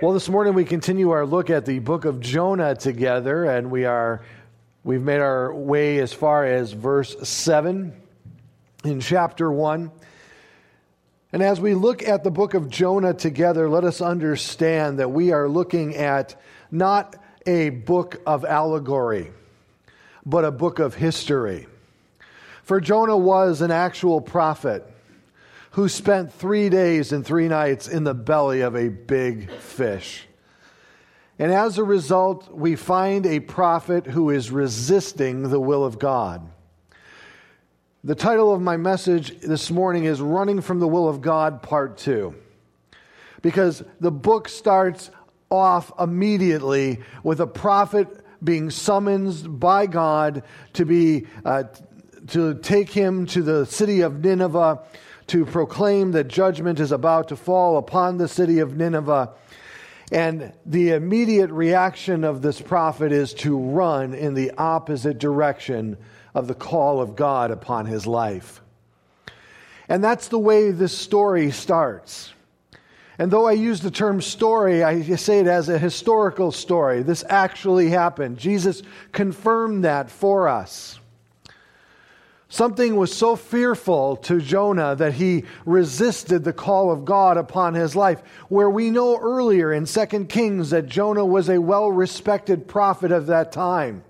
Well, this morning we continue our look at the book of Jonah together, and we are we've made our way as far as verse 7 in chapter 1. And as we look at the book of Jonah together, let us understand that we are looking at not a book of allegory, but a book of history. For Jonah was an actual prophet who spent three days and three nights in the belly of a big fish. And as a result, we find a prophet who is resisting the will of God. The title of my message this morning is Running from the Will of God, Part 2. Because the book starts off immediately with a prophet being summoned by God to be uh, to take him to the city of Nineveh to proclaim that judgment is about to fall upon the city of Nineveh. And the immediate reaction of this prophet is to run in the opposite direction of the call of God upon his life. And that's the way this story starts. And though I use the term story, I say it as a historical story. This actually happened. Jesus confirmed that for us. Something was so fearful to Jonah that he resisted the call of God upon his life. Where we know earlier in 2 Kings that Jonah was a well respected prophet of that time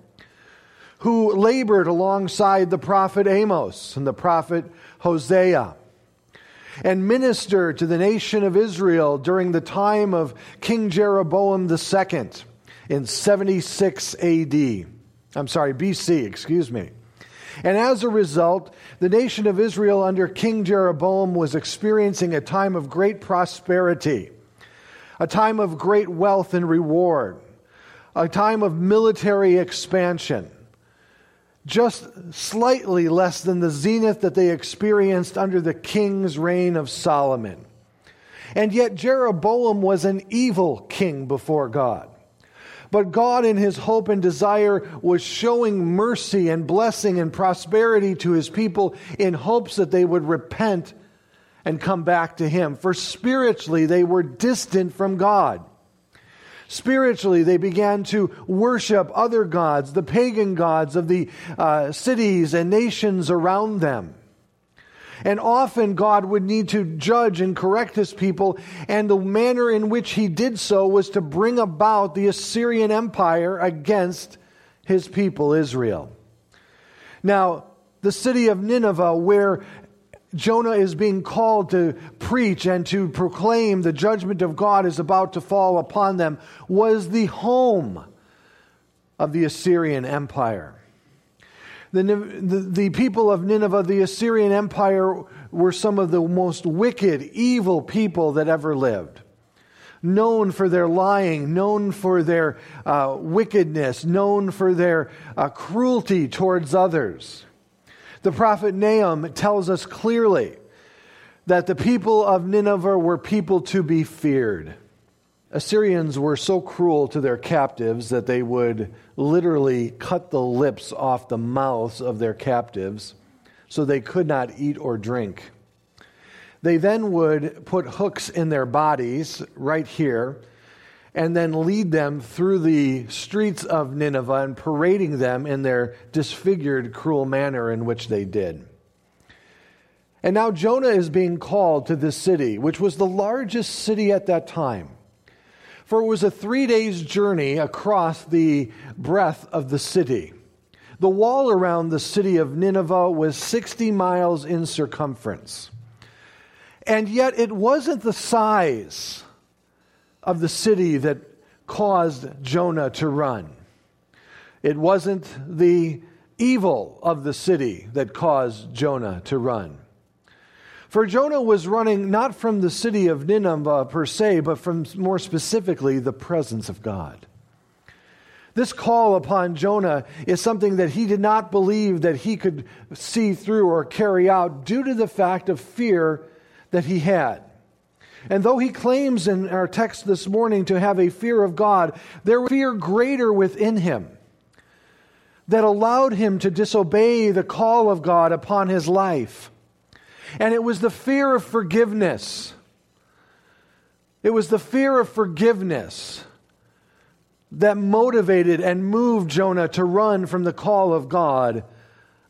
who labored alongside the prophet Amos and the prophet Hosea and ministered to the nation of Israel during the time of King Jeroboam II in 76 AD. I'm sorry, BC, excuse me. And as a result, the nation of Israel under King Jeroboam was experiencing a time of great prosperity, a time of great wealth and reward, a time of military expansion, just slightly less than the zenith that they experienced under the king's reign of Solomon. And yet, Jeroboam was an evil king before God. But God, in his hope and desire, was showing mercy and blessing and prosperity to his people in hopes that they would repent and come back to him. For spiritually, they were distant from God. Spiritually, they began to worship other gods, the pagan gods of the uh, cities and nations around them. And often God would need to judge and correct his people, and the manner in which he did so was to bring about the Assyrian Empire against his people, Israel. Now, the city of Nineveh, where Jonah is being called to preach and to proclaim the judgment of God is about to fall upon them, was the home of the Assyrian Empire. The, the, the, people of Nineveh, the Assyrian Empire, were some of the most wicked, evil people that ever lived. Known for their lying, known for their uh, wickedness, known for their uh, cruelty towards others. The prophet Nahum tells us clearly that the people of Nineveh were people to be feared. Assyrians were so cruel to their captives that they would literally cut the lips off the mouths of their captives so they could not eat or drink. They then would put hooks in their bodies right here and then lead them through the streets of Nineveh and parading them in their disfigured, cruel manner in which they did. And now Jonah is being called to this city, which was the largest city at that time. For it was a three days journey across the breadth of the city. The wall around the city of Nineveh was 60 miles in circumference. And yet it wasn't the size of the city that caused Jonah to run. It wasn't the evil of the city that caused Jonah to run. For Jonah was running not from the city of Nineveh per se, but from more specifically the presence of God. This call upon Jonah is something that he did not believe that he could see through or carry out due to the fact of fear that he had. And though he claims in our text this morning to have a fear of God, there was fear greater within him that allowed him to disobey the call of God upon his life. And it was the fear of forgiveness It was the fear of forgiveness that motivated and moved Jonah to run from the call of God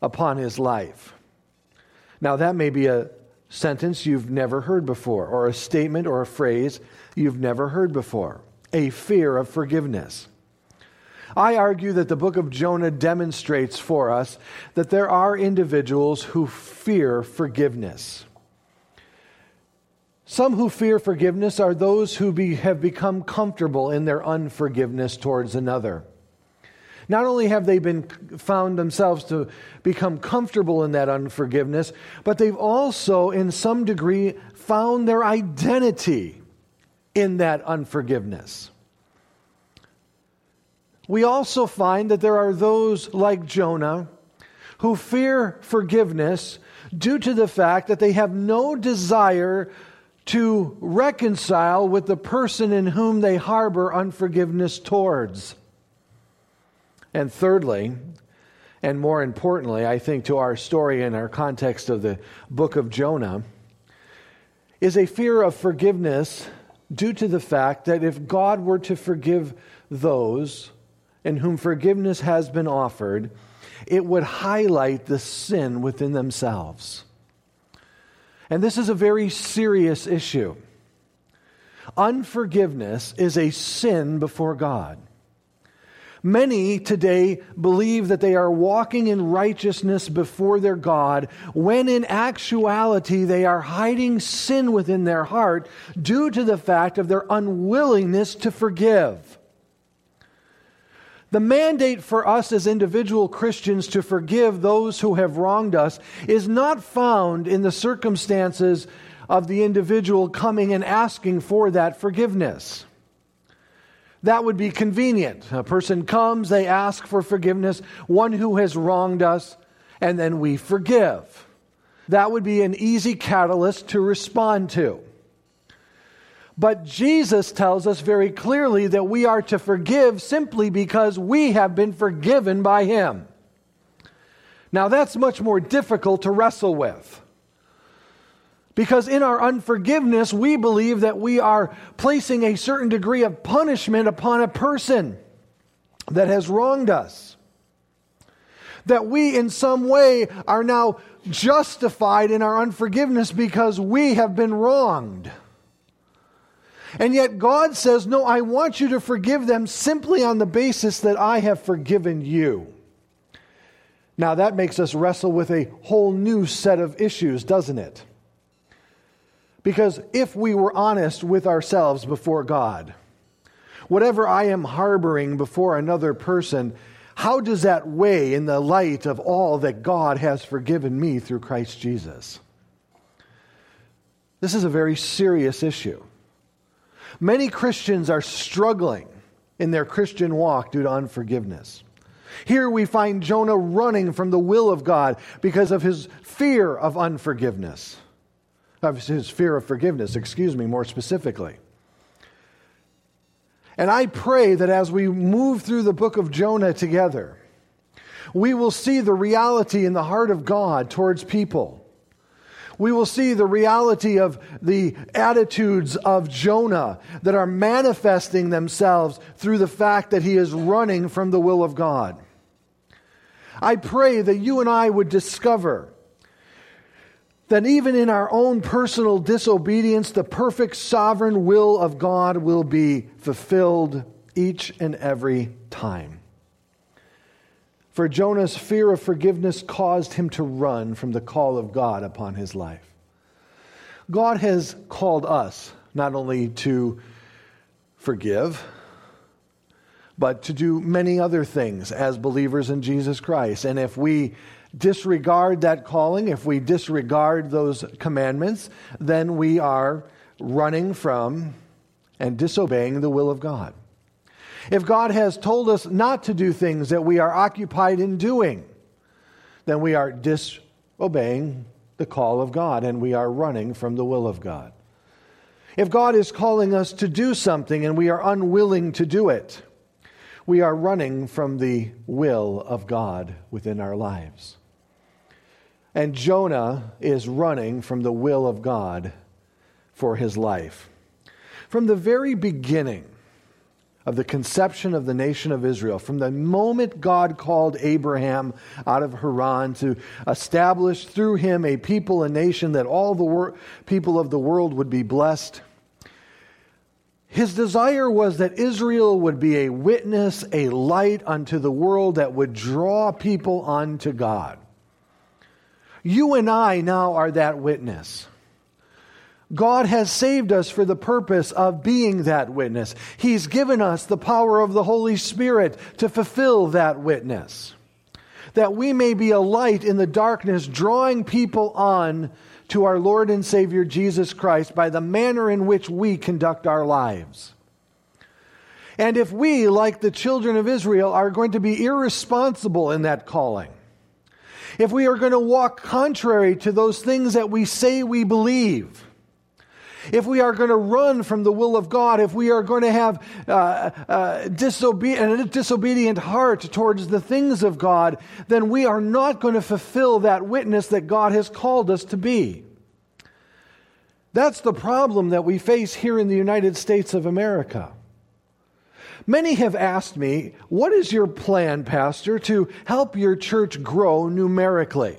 upon his life. Now, that may be a sentence you've never heard before, or a statement or a phrase you've never heard before a fear of forgiveness. I argue that the book of Jonah demonstrates for us that there are individuals who fear forgiveness. Some who fear forgiveness are those who be, have become comfortable in their unforgiveness towards another. Not only have they been found themselves to become comfortable in that unforgiveness, but they've also, in some degree, found their identity in that unforgiveness. We also find that there are those like Jonah who fear forgiveness due to the fact that they have no desire to reconcile with the person in whom they harbor unforgiveness towards. And thirdly, and more importantly, I think to our story in our context of the book of Jonah, is a fear of forgiveness due to the fact that if God were to forgive those in whom forgiveness has been offered, it would highlight the sin within themselves. And this is a very serious issue. Unforgiveness is a sin before God. Many today believe that they are walking in righteousness before their God, when in actuality they are hiding sin within their heart due to the fact of their unwillingness to forgive. The mandate for us as individual Christians to forgive those who have wronged us is not found in the circumstances of the individual coming and asking for that forgiveness. That would be convenient. A person comes, they ask for forgiveness, one who has wronged us, and then we forgive. That would be an easy catalyst to respond to. But Jesus tells us very clearly that we are to forgive simply because we have been forgiven by Him. Now, that's much more difficult to wrestle with. Because in our unforgiveness, we believe that we are placing a certain degree of punishment upon a person that has wronged us. That we, in some way, are now justified in our unforgiveness because we have been wronged. And yet God says, No, I want you to forgive them simply on the basis that I have forgiven you. Now, that makes us wrestle with a whole new set of issues, doesn't it? Because if we were honest with ourselves before God, whatever I am harboring before another person, how does that weigh in the light of all that God has forgiven me through Christ Jesus? This is a very serious issue. Many Christians are struggling in their Christian walk due to unforgiveness. Here we find Jonah running from the will of God because of his fear of unforgiveness, of his fear of forgiveness, excuse me, more specifically. And I pray that as we move through the book of Jonah together, we will see the reality in the heart of God towards people we will see the reality of the attitudes of Jonah that are manifesting themselves through the fact that he is running from the will of God. I pray that you and I would discover that even in our own personal disobedience, the perfect sovereign will of God will be fulfilled each and every time. For Jonah's fear of forgiveness caused him to run from the call of God upon his life. God has called us not only to forgive, but to do many other things as believers in Jesus Christ. And if we disregard that calling, if we disregard those commandments, then we are running from and disobeying the will of God. If God has told us not to do things that we are occupied in doing, then we are disobeying the call of God and we are running from the will of God. If God is calling us to do something and we are unwilling to do it, we are running from the will of God within our lives. And Jonah is running from the will of God for his life. From the very beginning of the conception of the nation of Israel, from the moment God called Abraham out of Haran to establish through him a people, a nation that all the wor- people of the world would be blessed, his desire was that Israel would be a witness, a light unto the world that would draw people unto God. You and I now are that witness. God has saved us for the purpose of being that witness. He's given us the power of the Holy Spirit to fulfill that witness. That we may be a light in the darkness, drawing people on to our Lord and Savior Jesus Christ by the manner in which we conduct our lives. And if we, like the children of Israel, are going to be irresponsible in that calling, if we are going to walk contrary to those things that we say we believe, if we are going to run from the will of God, if we are going to have uh, uh, disobe- a disobedient heart towards the things of God, then we are not going to fulfill that witness that God has called us to be. That's the problem that we face here in the United States of America. Many have asked me, What is your plan, Pastor, to help your church grow numerically?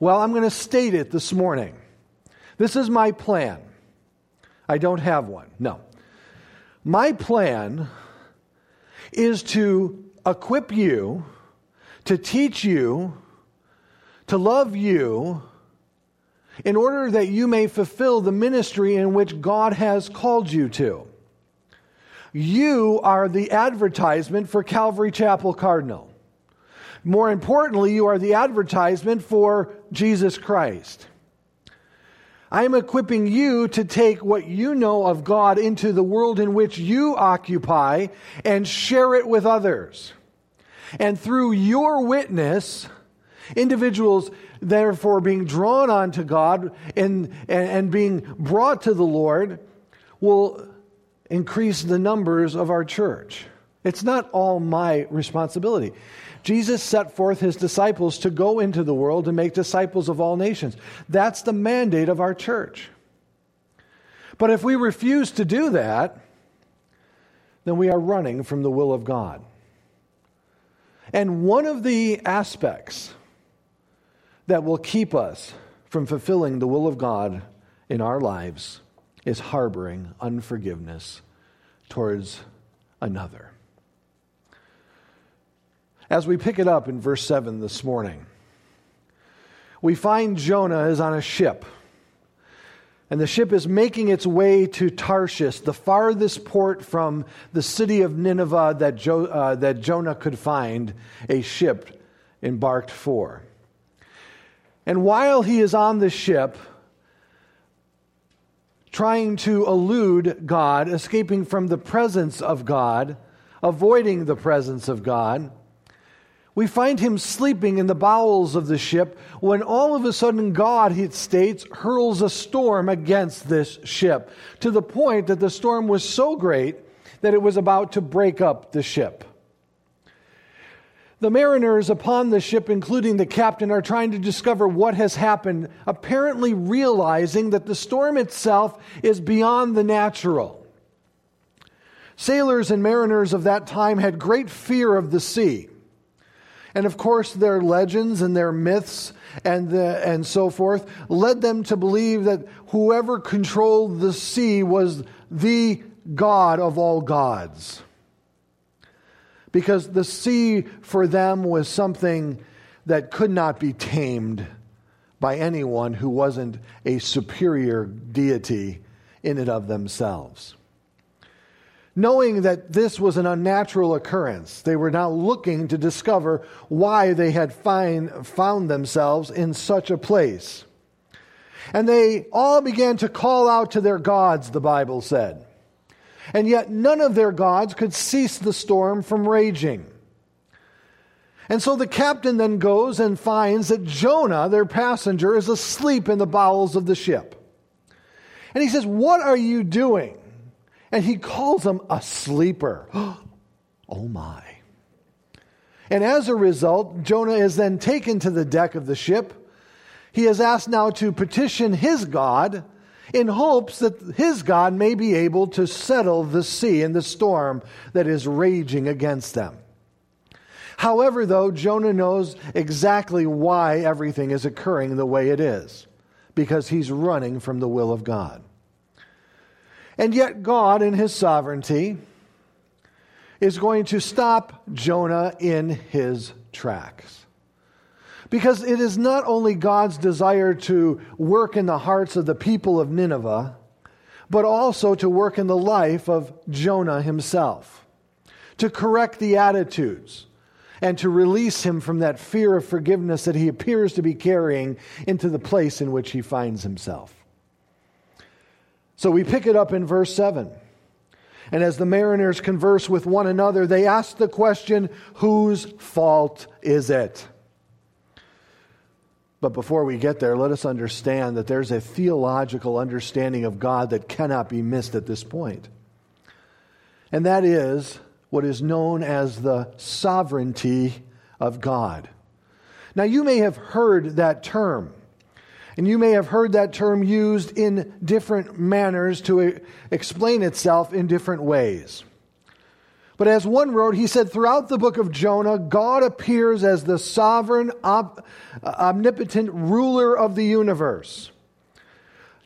Well, I'm going to state it this morning. This is my plan. I don't have one. No. My plan is to equip you, to teach you, to love you, in order that you may fulfill the ministry in which God has called you to. You are the advertisement for Calvary Chapel Cardinal. More importantly, you are the advertisement for Jesus Christ. I am equipping you to take what you know of God into the world in which you occupy and share it with others. And through your witness, individuals therefore being drawn onto God and, and, and being brought to the Lord will increase the numbers of our church. It's not all my responsibility. Jesus set forth his disciples to go into the world and make disciples of all nations. That's the mandate of our church. But if we refuse to do that, then we are running from the will of God. And one of the aspects that will keep us from fulfilling the will of God in our lives is harboring unforgiveness towards another. As we pick it up in verse 7 this morning, we find Jonah is on a ship. And the ship is making its way to Tarshish, the farthest port from the city of Nineveh that, jo- uh, that Jonah could find a ship embarked for. And while he is on the ship, trying to elude God, escaping from the presence of God, avoiding the presence of God, we find him sleeping in the bowels of the ship when all of a sudden God, he states, hurls a storm against this ship to the point that the storm was so great that it was about to break up the ship. The mariners upon the ship, including the captain, are trying to discover what has happened, apparently realizing that the storm itself is beyond the natural. Sailors and mariners of that time had great fear of the sea. And of course, their legends and their myths and, the, and so forth led them to believe that whoever controlled the sea was the God of all gods because the sea for them was something that could not be tamed by anyone who wasn't a superior deity in and of themselves. Knowing that this was an unnatural occurrence, they were now looking to discover why they had find, found themselves in such a place. And they all began to call out to their gods, the Bible said and yet none of their gods could cease the storm from raging. And so the captain then goes and finds that Jonah, their passenger, is asleep in the bowels of the ship. And he says, What are you doing? And he calls him a sleeper. oh my. And as a result, Jonah is then taken to the deck of the ship. He is asked now to petition his God in hopes that his God may be able to settle the sea and the storm that is raging against them. However, though, Jonah knows exactly why everything is occurring the way it is because he's running from the will of God. And yet, God, in his sovereignty, is going to stop Jonah in his tracks. Because it is not only God's desire to work in the hearts of the people of Nineveh, but also to work in the life of Jonah himself, to correct the attitudes, and to release him from that fear of forgiveness that he appears to be carrying into the place in which he finds himself. So we pick it up in verse 7. And as the mariners converse with one another, they ask the question, Whose fault is it? But before we get there, let us understand that there's a theological understanding of God that cannot be missed at this point. And that is what is known as the sovereignty of God. Now, you may have heard that term, and you may have heard that term used in different manners to uh, explain itself in different ways. But as one wrote, he said, throughout the book of Jonah, God appears as the sovereign, uh, omnipotent ruler of the universe.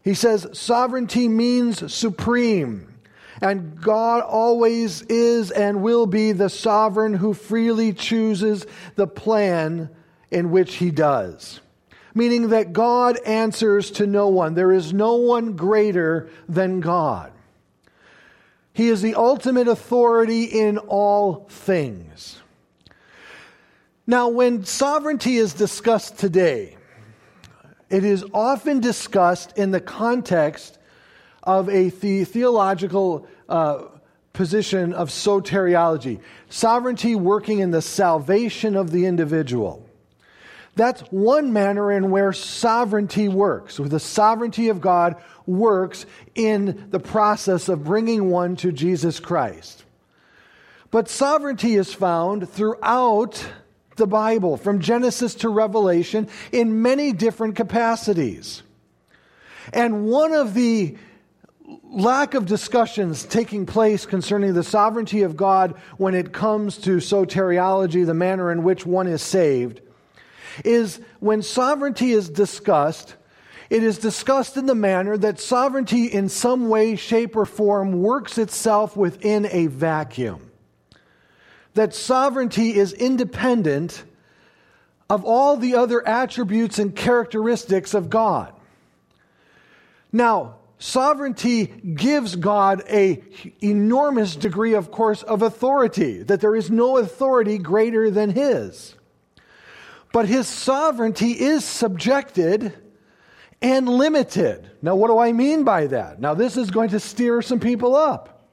He says, sovereignty means supreme. And God always is and will be the sovereign who freely chooses the plan in which he does. Meaning that God answers to no one. There is no one greater than God. He is the ultimate authority in all things. Now, when sovereignty is discussed today, it is often discussed in the context of a the- theological uh, position of soteriology, sovereignty working in the salvation of the individual. That's one manner in where sovereignty works, where the sovereignty of God works in the process of bringing one to Jesus Christ. But sovereignty is found throughout the Bible, from Genesis to Revelation, in many different capacities. And one of the lack of discussions taking place concerning the sovereignty of God when it comes to soteriology, the manner in which one is saved, is when sovereignty is discussed, it is discussed in the manner that sovereignty in some way, shape, or form works itself within a vacuum. That sovereignty is independent of all the other attributes and characteristics of God. Now, sovereignty gives God a enormous degree of course of authority that there is no authority greater than his but his sovereignty is subjected and limited. Now what do i mean by that? Now this is going to steer some people up.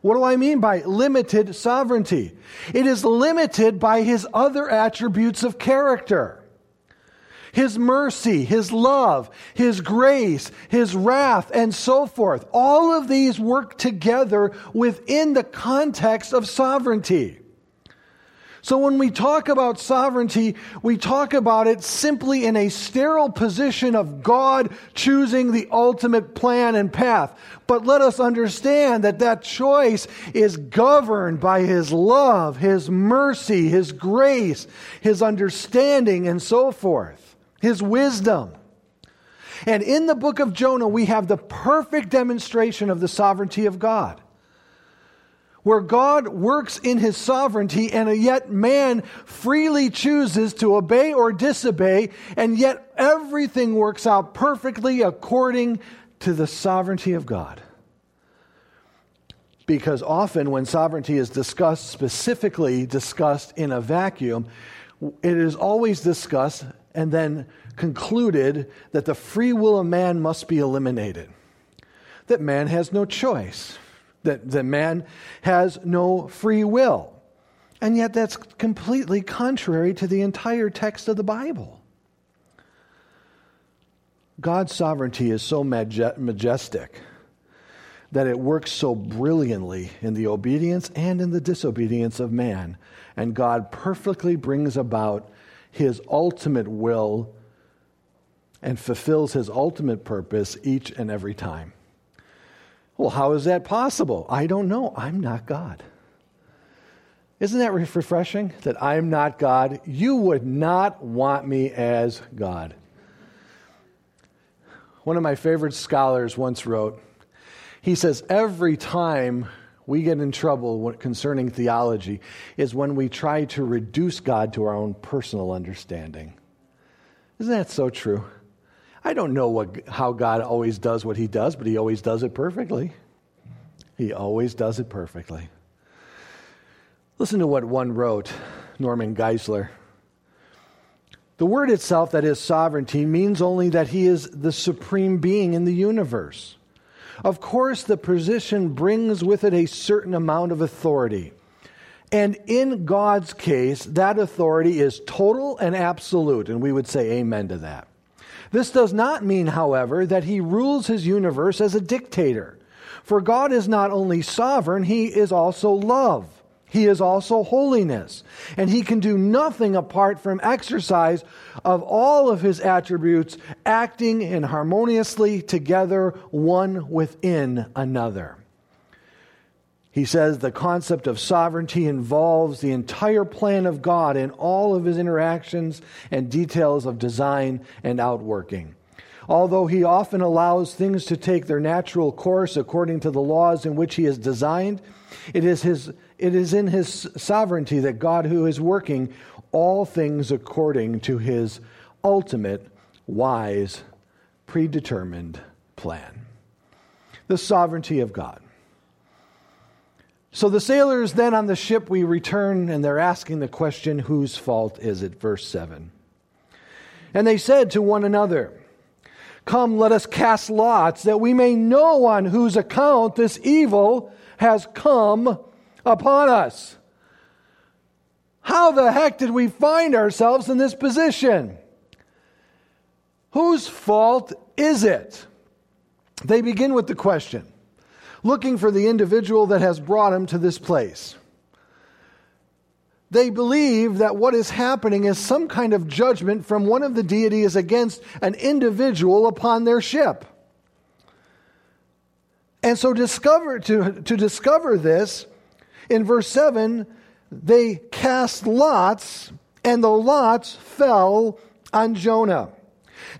What do i mean by limited sovereignty? It is limited by his other attributes of character. His mercy, His love, His grace, His wrath, and so forth. All of these work together within the context of sovereignty. So when we talk about sovereignty, we talk about it simply in a sterile position of God choosing the ultimate plan and path. But let us understand that that choice is governed by His love, His mercy, His grace, His understanding, and so forth his wisdom. And in the book of Jonah, we have the perfect demonstration of the sovereignty of God. Where God works in his sovereignty, and yet man freely chooses to obey or disobey, and yet everything works out perfectly according to the sovereignty of God. Because often, when sovereignty is discussed, specifically discussed in a vacuum, it is always discussed and then concluded that the free will of man must be eliminated, that man has no choice, that, that man has no free will. And yet, that's completely contrary to the entire text of the Bible. God's sovereignty is so majestic that it works so brilliantly in the obedience and in the disobedience of man. And God perfectly brings about his ultimate will and fulfills his ultimate purpose each and every time. Well, how is that possible? I don't know. I'm not God. Isn't that refreshing that I'm not God? You would not want me as God. One of my favorite scholars once wrote, he says, every time we get in trouble concerning theology is when we try to reduce God to our own personal understanding. Isn't that so true? I don't know what, how God always does what he does, but he always does it perfectly. He always does it perfectly. Listen to what one wrote, Norman Geisler. The word itself, that is sovereignty, means only that he is the supreme being in the universe. Of course, the position brings with it a certain amount of authority. And in God's case, that authority is total and absolute, and we would say amen to that. This does not mean, however, that he rules his universe as a dictator. For God is not only sovereign, he is also love. He is also holiness. And he can do nothing apart from exercise of all of his attributes acting in harmoniously together, one within another. He says the concept of sovereignty involves the entire plan of God in all of his interactions and details of design and outworking. Although he often allows things to take their natural course according to the laws in which he has designed, it is, his, it is in his sovereignty that God, who is working all things according to his ultimate, wise, predetermined plan. The sovereignty of God. So the sailors then on the ship, we return and they're asking the question, whose fault is it? Verse 7. And they said to one another, Come, let us cast lots that we may know on whose account this evil has come upon us. How the heck did we find ourselves in this position? Whose fault is it? They begin with the question looking for the individual that has brought him to this place. They believe that what is happening is some kind of judgment from one of the deities against an individual upon their ship. And so discover to, to discover this, in verse 7, they cast lots, and the lots fell on Jonah.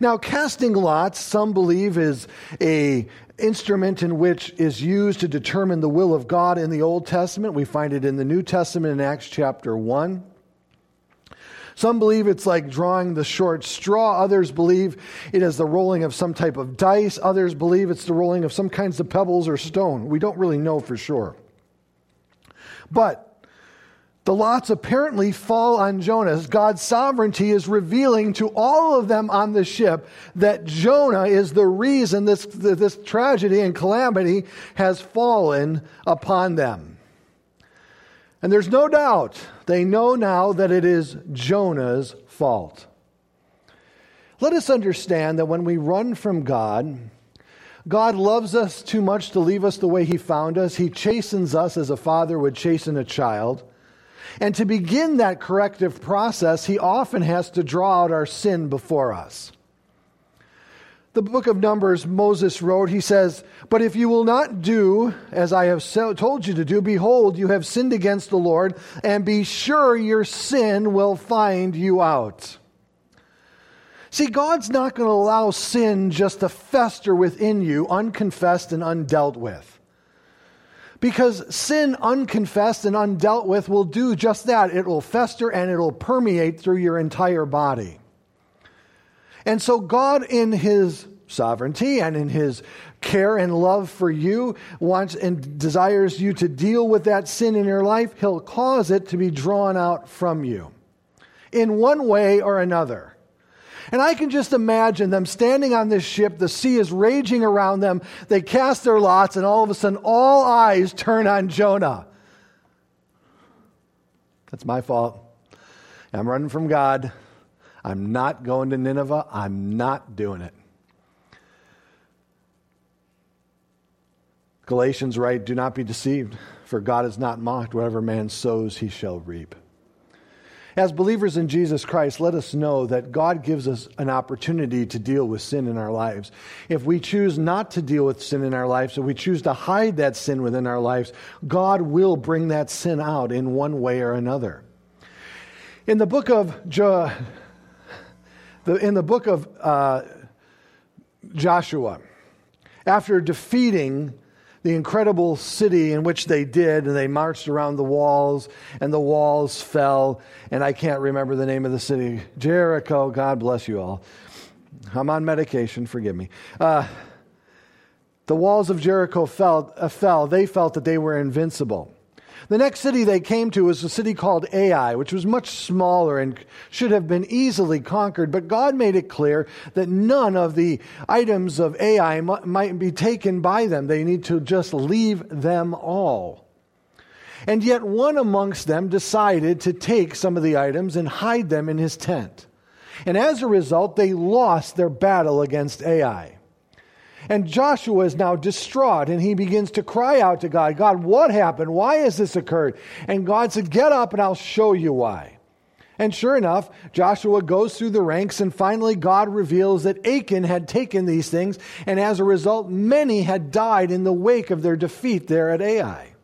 Now, casting lots, some believe, is a instrument in which is used to determine the will of God in the Old Testament. We find it in the New Testament in Acts chapter 1. Some believe it's like drawing the short straw. Others believe it is the rolling of some type of dice. Others believe it's the rolling of some kinds of pebbles or stone. We don't really know for sure. But the lots apparently fall on Jonah. God's sovereignty is revealing to all of them on the ship that Jonah is the reason this, this tragedy and calamity has fallen upon them. And there's no doubt they know now that it is Jonah's fault. Let us understand that when we run from God, God loves us too much to leave us the way He found us. He chastens us as a father would chasten a child. And to begin that corrective process, he often has to draw out our sin before us. The book of Numbers, Moses wrote, he says, But if you will not do as I have told you to do, behold, you have sinned against the Lord, and be sure your sin will find you out. See, God's not going to allow sin just to fester within you, unconfessed and undealt with. Because sin unconfessed and undealt with will do just that. It will fester and it will permeate through your entire body. And so, God, in His sovereignty and in His care and love for you, wants and desires you to deal with that sin in your life, He'll cause it to be drawn out from you in one way or another. And I can just imagine them standing on this ship. The sea is raging around them. They cast their lots, and all of a sudden, all eyes turn on Jonah. That's my fault. I'm running from God. I'm not going to Nineveh. I'm not doing it. Galatians write, Do not be deceived, for God is not mocked. Whatever man sows, he shall reap. As believers in Jesus Christ, let us know that God gives us an opportunity to deal with sin in our lives. If we choose not to deal with sin in our lives, if we choose to hide that sin within our lives, God will bring that sin out in one way or another. In the book of jo- the, in the book of uh, Joshua, after defeating the incredible city in which they did, and they marched around the walls, and the walls fell, and I can't remember the name of the city. Jericho, God bless you all. I'm on medication, forgive me. Uh, the walls of Jericho fell, uh, fell. They felt that they were invincible. The next city they came to was a city called Ai, which was much smaller and should have been easily conquered. But God made it clear that none of the items of Ai might be taken by them. They need to just leave them all. And yet, one amongst them decided to take some of the items and hide them in his tent. And as a result, they lost their battle against Ai. And Joshua is now distraught and he begins to cry out to God, God, what happened? Why has this occurred? And God said, Get up and I'll show you why. And sure enough, Joshua goes through the ranks, and finally, God reveals that Achan had taken these things, and as a result, many had died in the wake of their defeat there at Ai.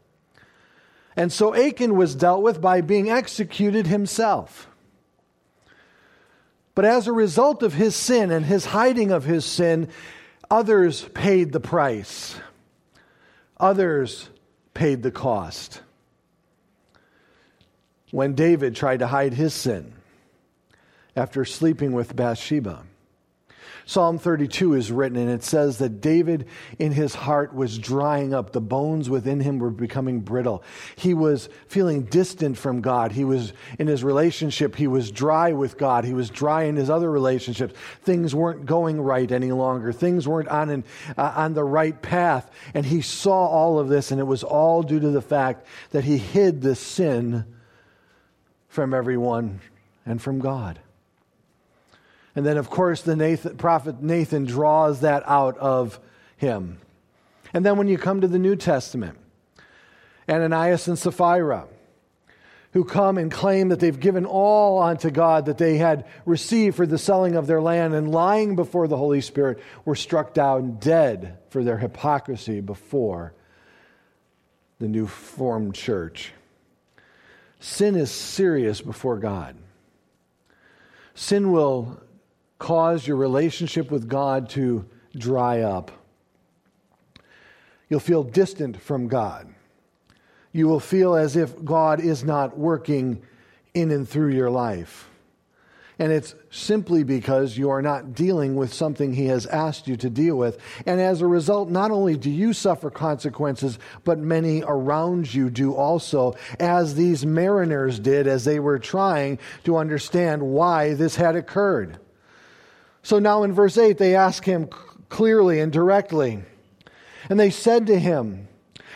And so Achan was dealt with by being executed himself. But as a result of his sin and his hiding of his sin, Others paid the price, others paid the cost. When David tried to hide his sin after sleeping with Bathsheba, Psalm 32 is written, and it says that David in his heart was drying up. The bones within him were becoming brittle. He was feeling distant from God. He was in his relationship, he was dry with God. He was dry in his other relationships. Things weren't going right any longer, things weren't on, an, uh, on the right path. And he saw all of this, and it was all due to the fact that he hid the sin from everyone and from God. And then, of course, the Nathan, prophet Nathan draws that out of him. And then when you come to the New Testament, Ananias and Sapphira, who come and claim that they've given all unto God that they had received for the selling of their land and lying before the Holy Spirit, were struck down dead for their hypocrisy before the new formed church. Sin is serious before God. Sin will cause your relationship with God to dry up. You'll feel distant from God. You will feel as if God is not working in and through your life. And it's simply because you are not dealing with something He has asked you to deal with. And as a result, not only do you suffer consequences, but many around you do also, as these mariners did as they were trying to understand why this had occurred. So now in verse 8, they ask him clearly and directly. And they said to him,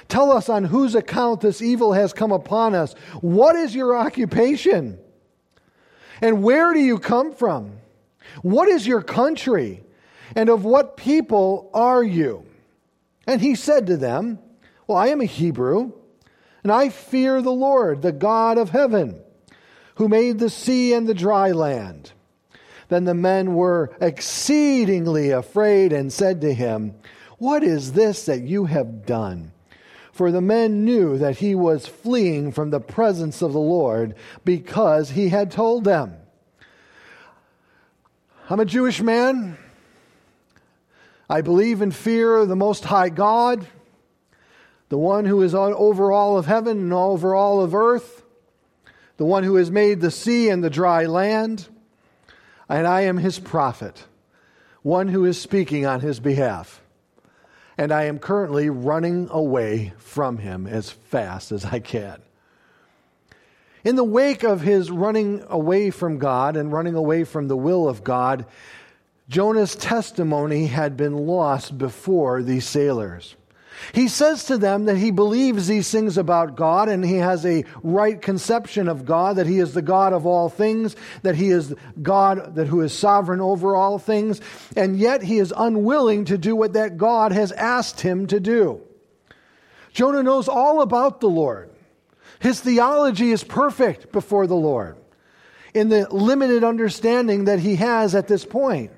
Tell us on whose account this evil has come upon us. What is your occupation? And where do you come from? What is your country? And of what people are you? And he said to them, Well, I am a Hebrew, and I fear the Lord, the God of heaven, who made the sea and the dry land. Then the men were exceedingly afraid and said to him, What is this that you have done? For the men knew that he was fleeing from the presence of the Lord because he had told them. I'm a Jewish man. I believe and fear the Most High God, the one who is over all of heaven and over all of earth, the one who has made the sea and the dry land and I am his prophet, one who is speaking on his behalf. And I am currently running away from him as fast as I can. In the wake of his running away from God and running away from the will of God, Jonah's testimony had been lost before these sailors. He says to them that he believes these things about God and he has a right conception of God, that he is the God of all things, that he is God that who is sovereign over all things, and yet he is unwilling to do what that God has asked him to do. Jonah knows all about the Lord. His theology is perfect before the Lord. in the limited understanding that he has at this point.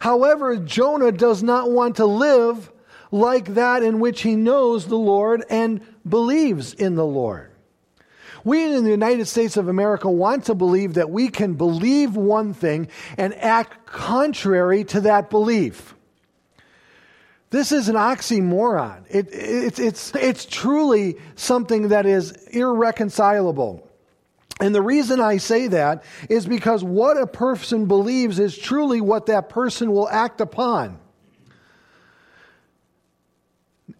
However, Jonah does not want to live like that in which he knows the Lord and believes in the Lord. We in the United States of America want to believe that we can believe one thing and act contrary to that belief. This is an oxymoron. It, it, it's, it's truly something that is irreconcilable. And the reason I say that is because what a person believes is truly what that person will act upon.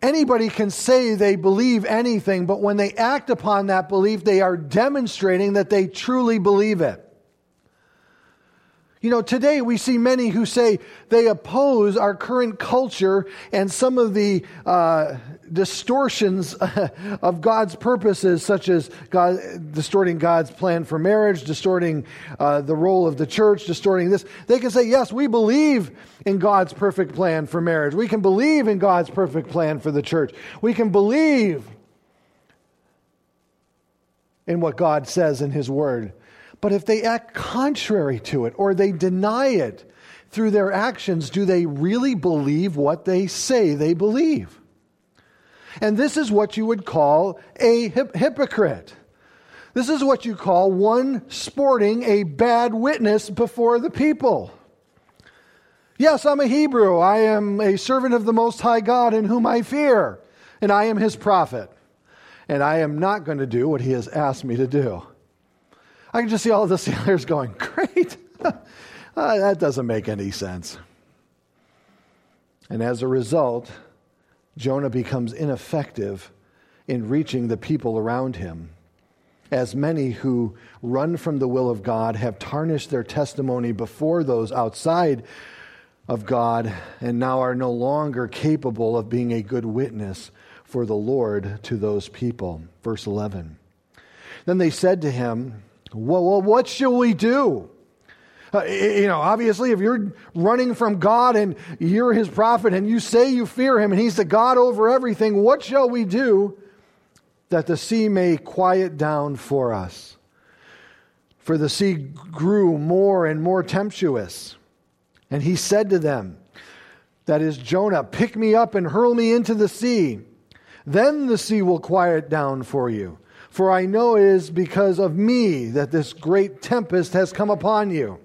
Anybody can say they believe anything, but when they act upon that belief, they are demonstrating that they truly believe it. You know, today we see many who say they oppose our current culture and some of the uh, distortions of God's purposes, such as God, distorting God's plan for marriage, distorting uh, the role of the church, distorting this. They can say, yes, we believe in God's perfect plan for marriage. We can believe in God's perfect plan for the church. We can believe in what God says in His Word. But if they act contrary to it or they deny it through their actions, do they really believe what they say they believe? And this is what you would call a hip- hypocrite. This is what you call one sporting a bad witness before the people. Yes, I'm a Hebrew. I am a servant of the Most High God in whom I fear, and I am his prophet. And I am not going to do what he has asked me to do. I can just see all the sailors going, Great. uh, that doesn't make any sense. And as a result, Jonah becomes ineffective in reaching the people around him. As many who run from the will of God have tarnished their testimony before those outside of God and now are no longer capable of being a good witness for the Lord to those people. Verse 11. Then they said to him, Well, what shall we do? Uh, you know, obviously, if you're running from God and you're his prophet and you say you fear him and he's the God over everything, what shall we do that the sea may quiet down for us? For the sea grew more and more tempestuous. And he said to them, That is Jonah, pick me up and hurl me into the sea. Then the sea will quiet down for you. For I know it is because of me that this great tempest has come upon you.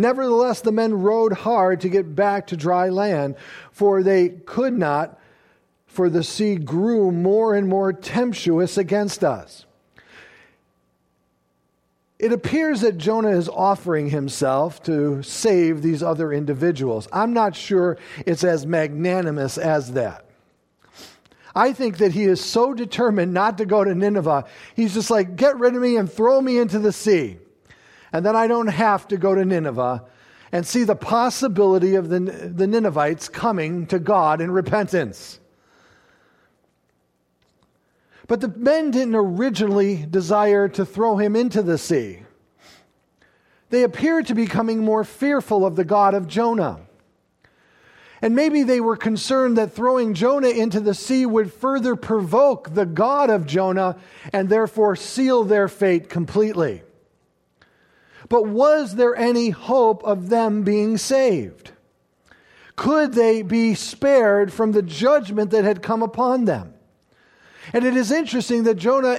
Nevertheless, the men rowed hard to get back to dry land, for they could not, for the sea grew more and more tempestuous against us. It appears that Jonah is offering himself to save these other individuals. I'm not sure it's as magnanimous as that. I think that he is so determined not to go to Nineveh, he's just like, get rid of me and throw me into the sea and then I don't have to go to Nineveh and see the possibility of the, the Ninevites coming to God in repentance. But the men didn't originally desire to throw him into the sea. They appeared to be becoming more fearful of the God of Jonah. And maybe they were concerned that throwing Jonah into the sea would further provoke the God of Jonah and therefore seal their fate completely. But was there any hope of them being saved? Could they be spared from the judgment that had come upon them? And it is interesting that Jonah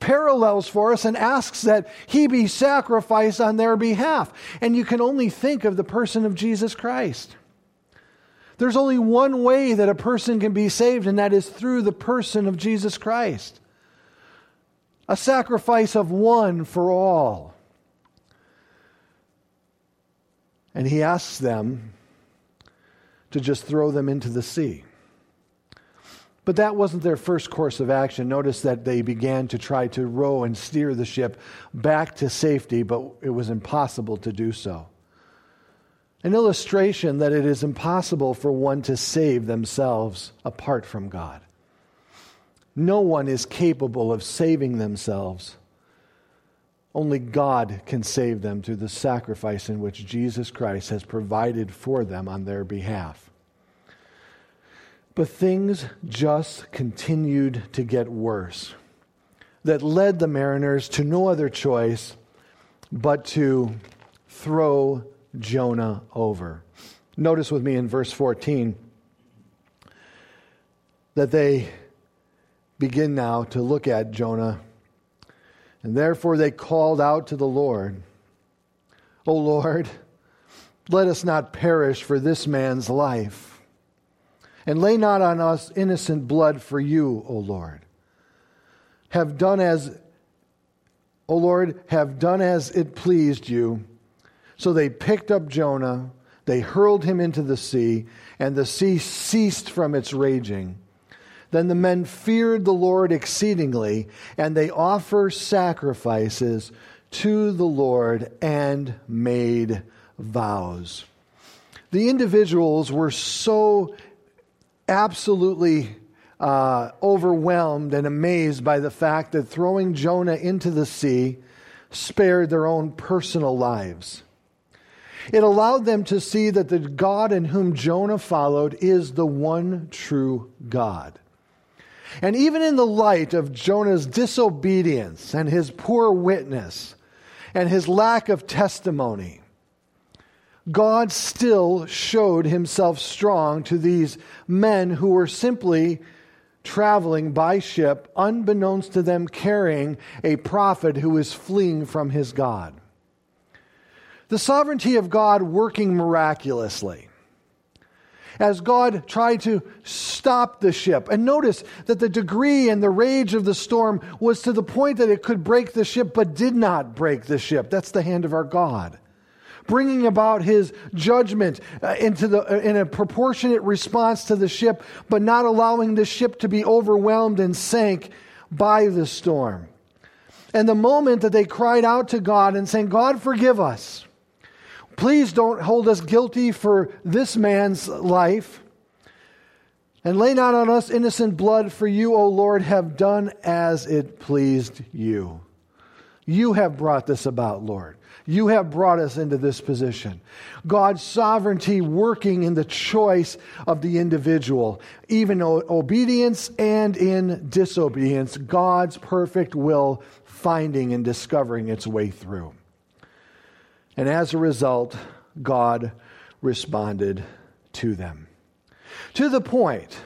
parallels for us and asks that he be sacrificed on their behalf. And you can only think of the person of Jesus Christ. There's only one way that a person can be saved, and that is through the person of Jesus Christ. A sacrifice of one for all. And he asks them to just throw them into the sea. But that wasn't their first course of action. Notice that they began to try to row and steer the ship back to safety, but it was impossible to do so. An illustration that it is impossible for one to save themselves apart from God. No one is capable of saving themselves only God can save them through the sacrifice in which Jesus Christ has provided for them on their behalf. But things just continued to get worse. That led the mariners to no other choice but to throw Jonah over. Notice with me in verse 14 that they begin now to look at Jonah. And therefore they called out to the Lord, O Lord, let us not perish for this man's life. And lay not on us innocent blood for you, O Lord. Have done as, O Lord, have done as it pleased you. So they picked up Jonah, they hurled him into the sea, and the sea ceased from its raging. Then the men feared the Lord exceedingly, and they offer sacrifices to the Lord and made vows. The individuals were so absolutely uh, overwhelmed and amazed by the fact that throwing Jonah into the sea spared their own personal lives. It allowed them to see that the God in whom Jonah followed is the one true God. And even in the light of Jonah's disobedience and his poor witness and his lack of testimony, God still showed himself strong to these men who were simply traveling by ship, unbeknownst to them, carrying a prophet who was fleeing from his God. The sovereignty of God working miraculously as God tried to stop the ship. And notice that the degree and the rage of the storm was to the point that it could break the ship, but did not break the ship. That's the hand of our God. Bringing about his judgment uh, into the, uh, in a proportionate response to the ship, but not allowing the ship to be overwhelmed and sank by the storm. And the moment that they cried out to God and saying, God, forgive us Please don't hold us guilty for this man's life. And lay not on us innocent blood, for you, O Lord, have done as it pleased you. You have brought this about, Lord. You have brought us into this position. God's sovereignty working in the choice of the individual, even in obedience and in disobedience, God's perfect will finding and discovering its way through. And as a result, God responded to them. To the point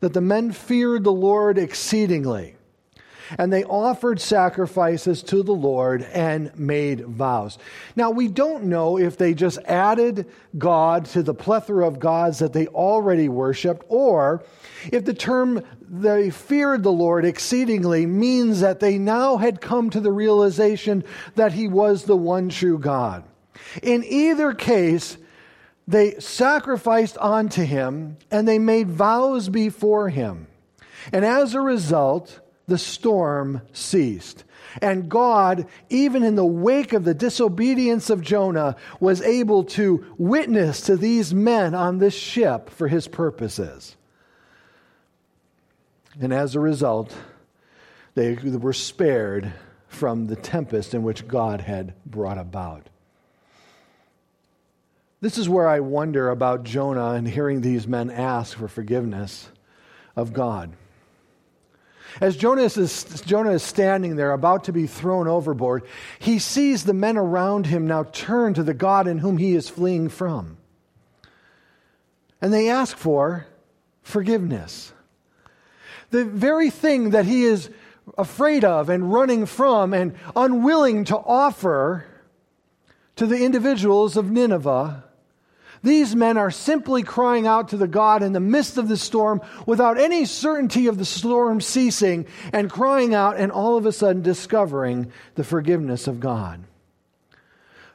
that the men feared the Lord exceedingly. And they offered sacrifices to the Lord and made vows. Now, we don't know if they just added God to the plethora of gods that they already worshiped, or if the term they feared the Lord exceedingly means that they now had come to the realization that He was the one true God. In either case, they sacrificed unto Him and they made vows before Him. And as a result, the storm ceased. And God, even in the wake of the disobedience of Jonah, was able to witness to these men on this ship for his purposes. And as a result, they were spared from the tempest in which God had brought about. This is where I wonder about Jonah and hearing these men ask for forgiveness of God. As Jonas is, Jonah is standing there about to be thrown overboard, he sees the men around him now turn to the God in whom he is fleeing from. And they ask for forgiveness. The very thing that he is afraid of and running from and unwilling to offer to the individuals of Nineveh these men are simply crying out to the God in the midst of the storm without any certainty of the storm ceasing and crying out and all of a sudden discovering the forgiveness of God.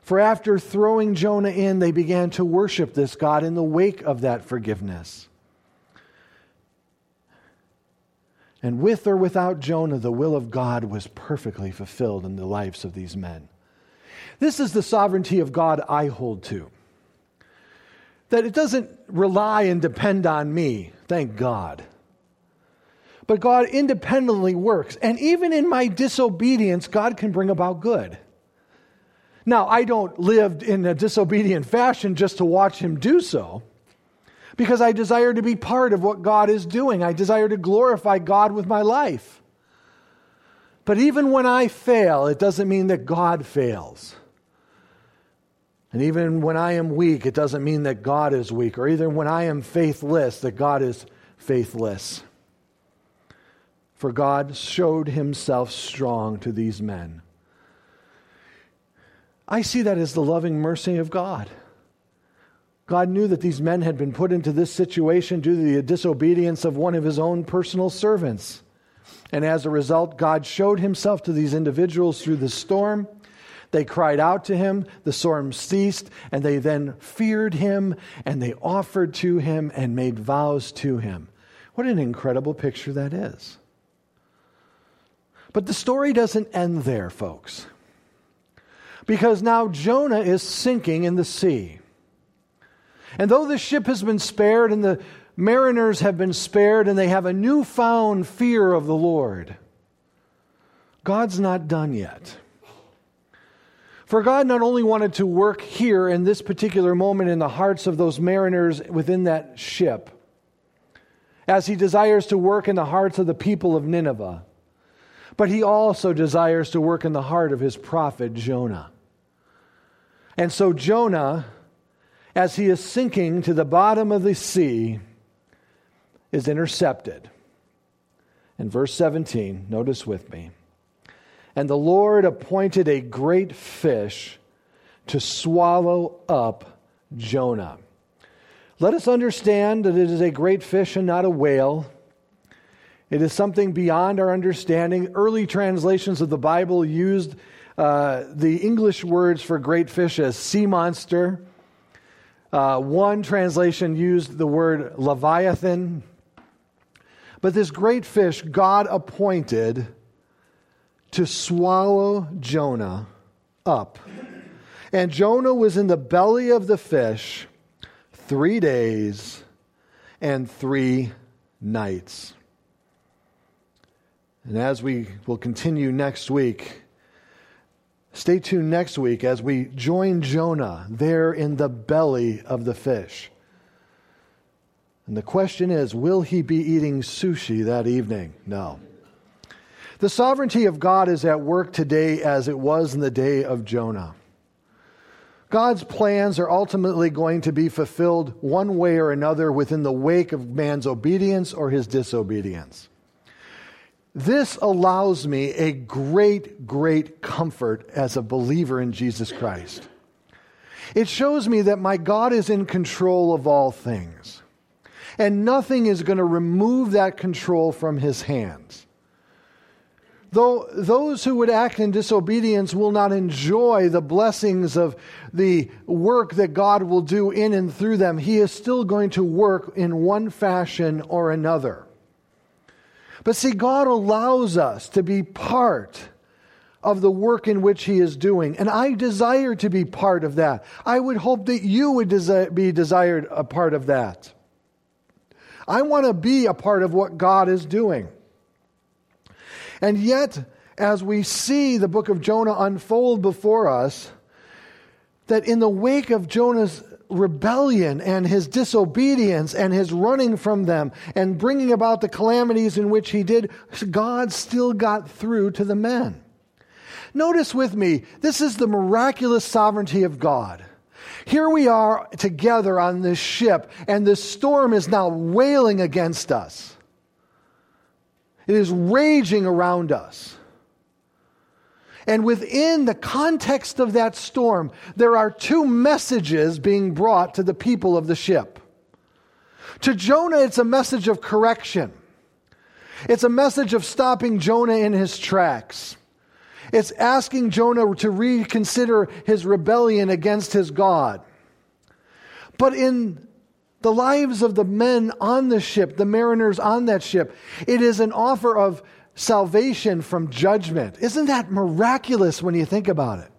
For after throwing Jonah in, they began to worship this God in the wake of that forgiveness. And with or without Jonah, the will of God was perfectly fulfilled in the lives of these men. This is the sovereignty of God I hold to that it doesn't rely and depend on me, thank God. But God independently works. And even in my disobedience, God can bring about good. Now, I don't live in a disobedient fashion just to watch Him do so, because I desire to be part of what God is doing. I desire to glorify God with my life. But even when I fail, it doesn't mean that God fails. And even when I am weak, it doesn't mean that God is weak, or even when I am faithless, that God is faithless. For God showed himself strong to these men. I see that as the loving mercy of God. God knew that these men had been put into this situation due to the disobedience of one of his own personal servants. And as a result, God showed himself to these individuals through the storm. They cried out to him, the storm ceased, and they then feared him, and they offered to him and made vows to him. What an incredible picture that is. But the story doesn't end there, folks. Because now Jonah is sinking in the sea. And though the ship has been spared and the mariners have been spared and they have a newfound fear of the Lord, God's not done yet. For God not only wanted to work here in this particular moment in the hearts of those mariners within that ship, as he desires to work in the hearts of the people of Nineveh, but he also desires to work in the heart of his prophet Jonah. And so Jonah as he is sinking to the bottom of the sea, is intercepted. In verse 17, notice with me. And the Lord appointed a great fish to swallow up Jonah. Let us understand that it is a great fish and not a whale. It is something beyond our understanding. Early translations of the Bible used uh, the English words for great fish as sea monster uh, one translation used the word Leviathan. But this great fish God appointed to swallow Jonah up. And Jonah was in the belly of the fish three days and three nights. And as we will continue next week, Stay tuned next week as we join Jonah there in the belly of the fish. And the question is will he be eating sushi that evening? No. The sovereignty of God is at work today as it was in the day of Jonah. God's plans are ultimately going to be fulfilled one way or another within the wake of man's obedience or his disobedience. This allows me a great, great comfort as a believer in Jesus Christ. It shows me that my God is in control of all things, and nothing is going to remove that control from his hands. Though those who would act in disobedience will not enjoy the blessings of the work that God will do in and through them, he is still going to work in one fashion or another. But see, God allows us to be part of the work in which He is doing. And I desire to be part of that. I would hope that you would desi- be desired a part of that. I want to be a part of what God is doing. And yet, as we see the book of Jonah unfold before us, that in the wake of Jonah's rebellion and his disobedience and his running from them and bringing about the calamities in which he did, God still got through to the men. Notice with me, this is the miraculous sovereignty of God. Here we are together on this ship, and the storm is now wailing against us. It is raging around us. And within the context of that storm, there are two messages being brought to the people of the ship. To Jonah, it's a message of correction. It's a message of stopping Jonah in his tracks. It's asking Jonah to reconsider his rebellion against his God. But in the lives of the men on the ship, the mariners on that ship, it is an offer of salvation from judgment. Isn't that miraculous when you think about it?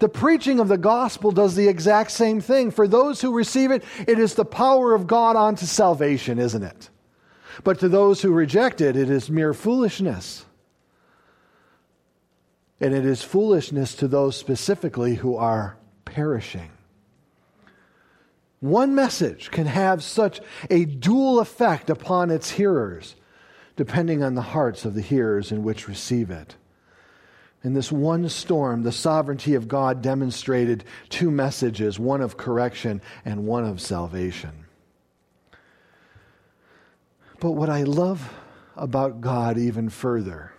The preaching of the gospel does the exact same thing. For those who receive it, it is the power of God unto salvation, isn't it? But to those who reject it, it is mere foolishness. And it is foolishness to those specifically who are perishing. One message can have such a dual effect upon its hearers depending on the hearts of the hearers in which receive it. In this one storm, the sovereignty of God demonstrated two messages one of correction and one of salvation. But what I love about God even further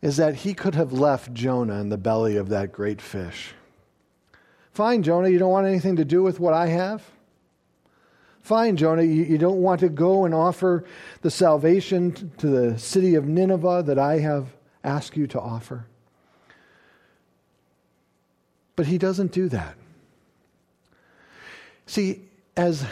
is that he could have left Jonah in the belly of that great fish. Fine, Jonah, you don't want anything to do with what I have? Fine, Jonah, you, you don't want to go and offer the salvation to the city of Nineveh that I have asked you to offer? But he doesn't do that. See, as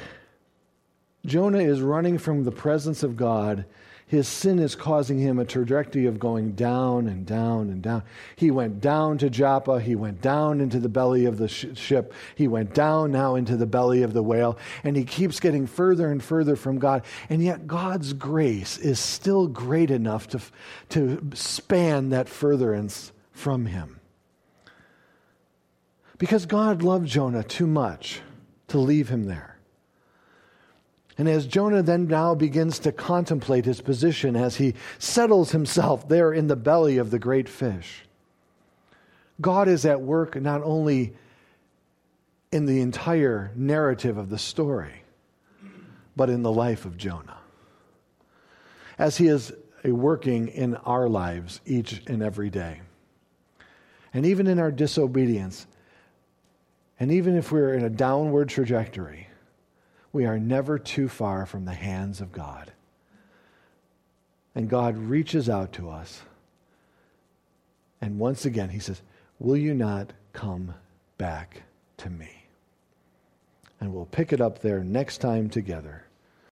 Jonah is running from the presence of God his sin is causing him a trajectory of going down and down and down. He went down to Joppa. He went down into the belly of the sh- ship. He went down now into the belly of the whale. And he keeps getting further and further from God. And yet, God's grace is still great enough to, to span that furtherance from him. Because God loved Jonah too much to leave him there. And as Jonah then now begins to contemplate his position as he settles himself there in the belly of the great fish, God is at work not only in the entire narrative of the story, but in the life of Jonah. As he is working in our lives each and every day. And even in our disobedience, and even if we're in a downward trajectory, we are never too far from the hands of God. And God reaches out to us. And once again, He says, Will you not come back to me? And we'll pick it up there next time together.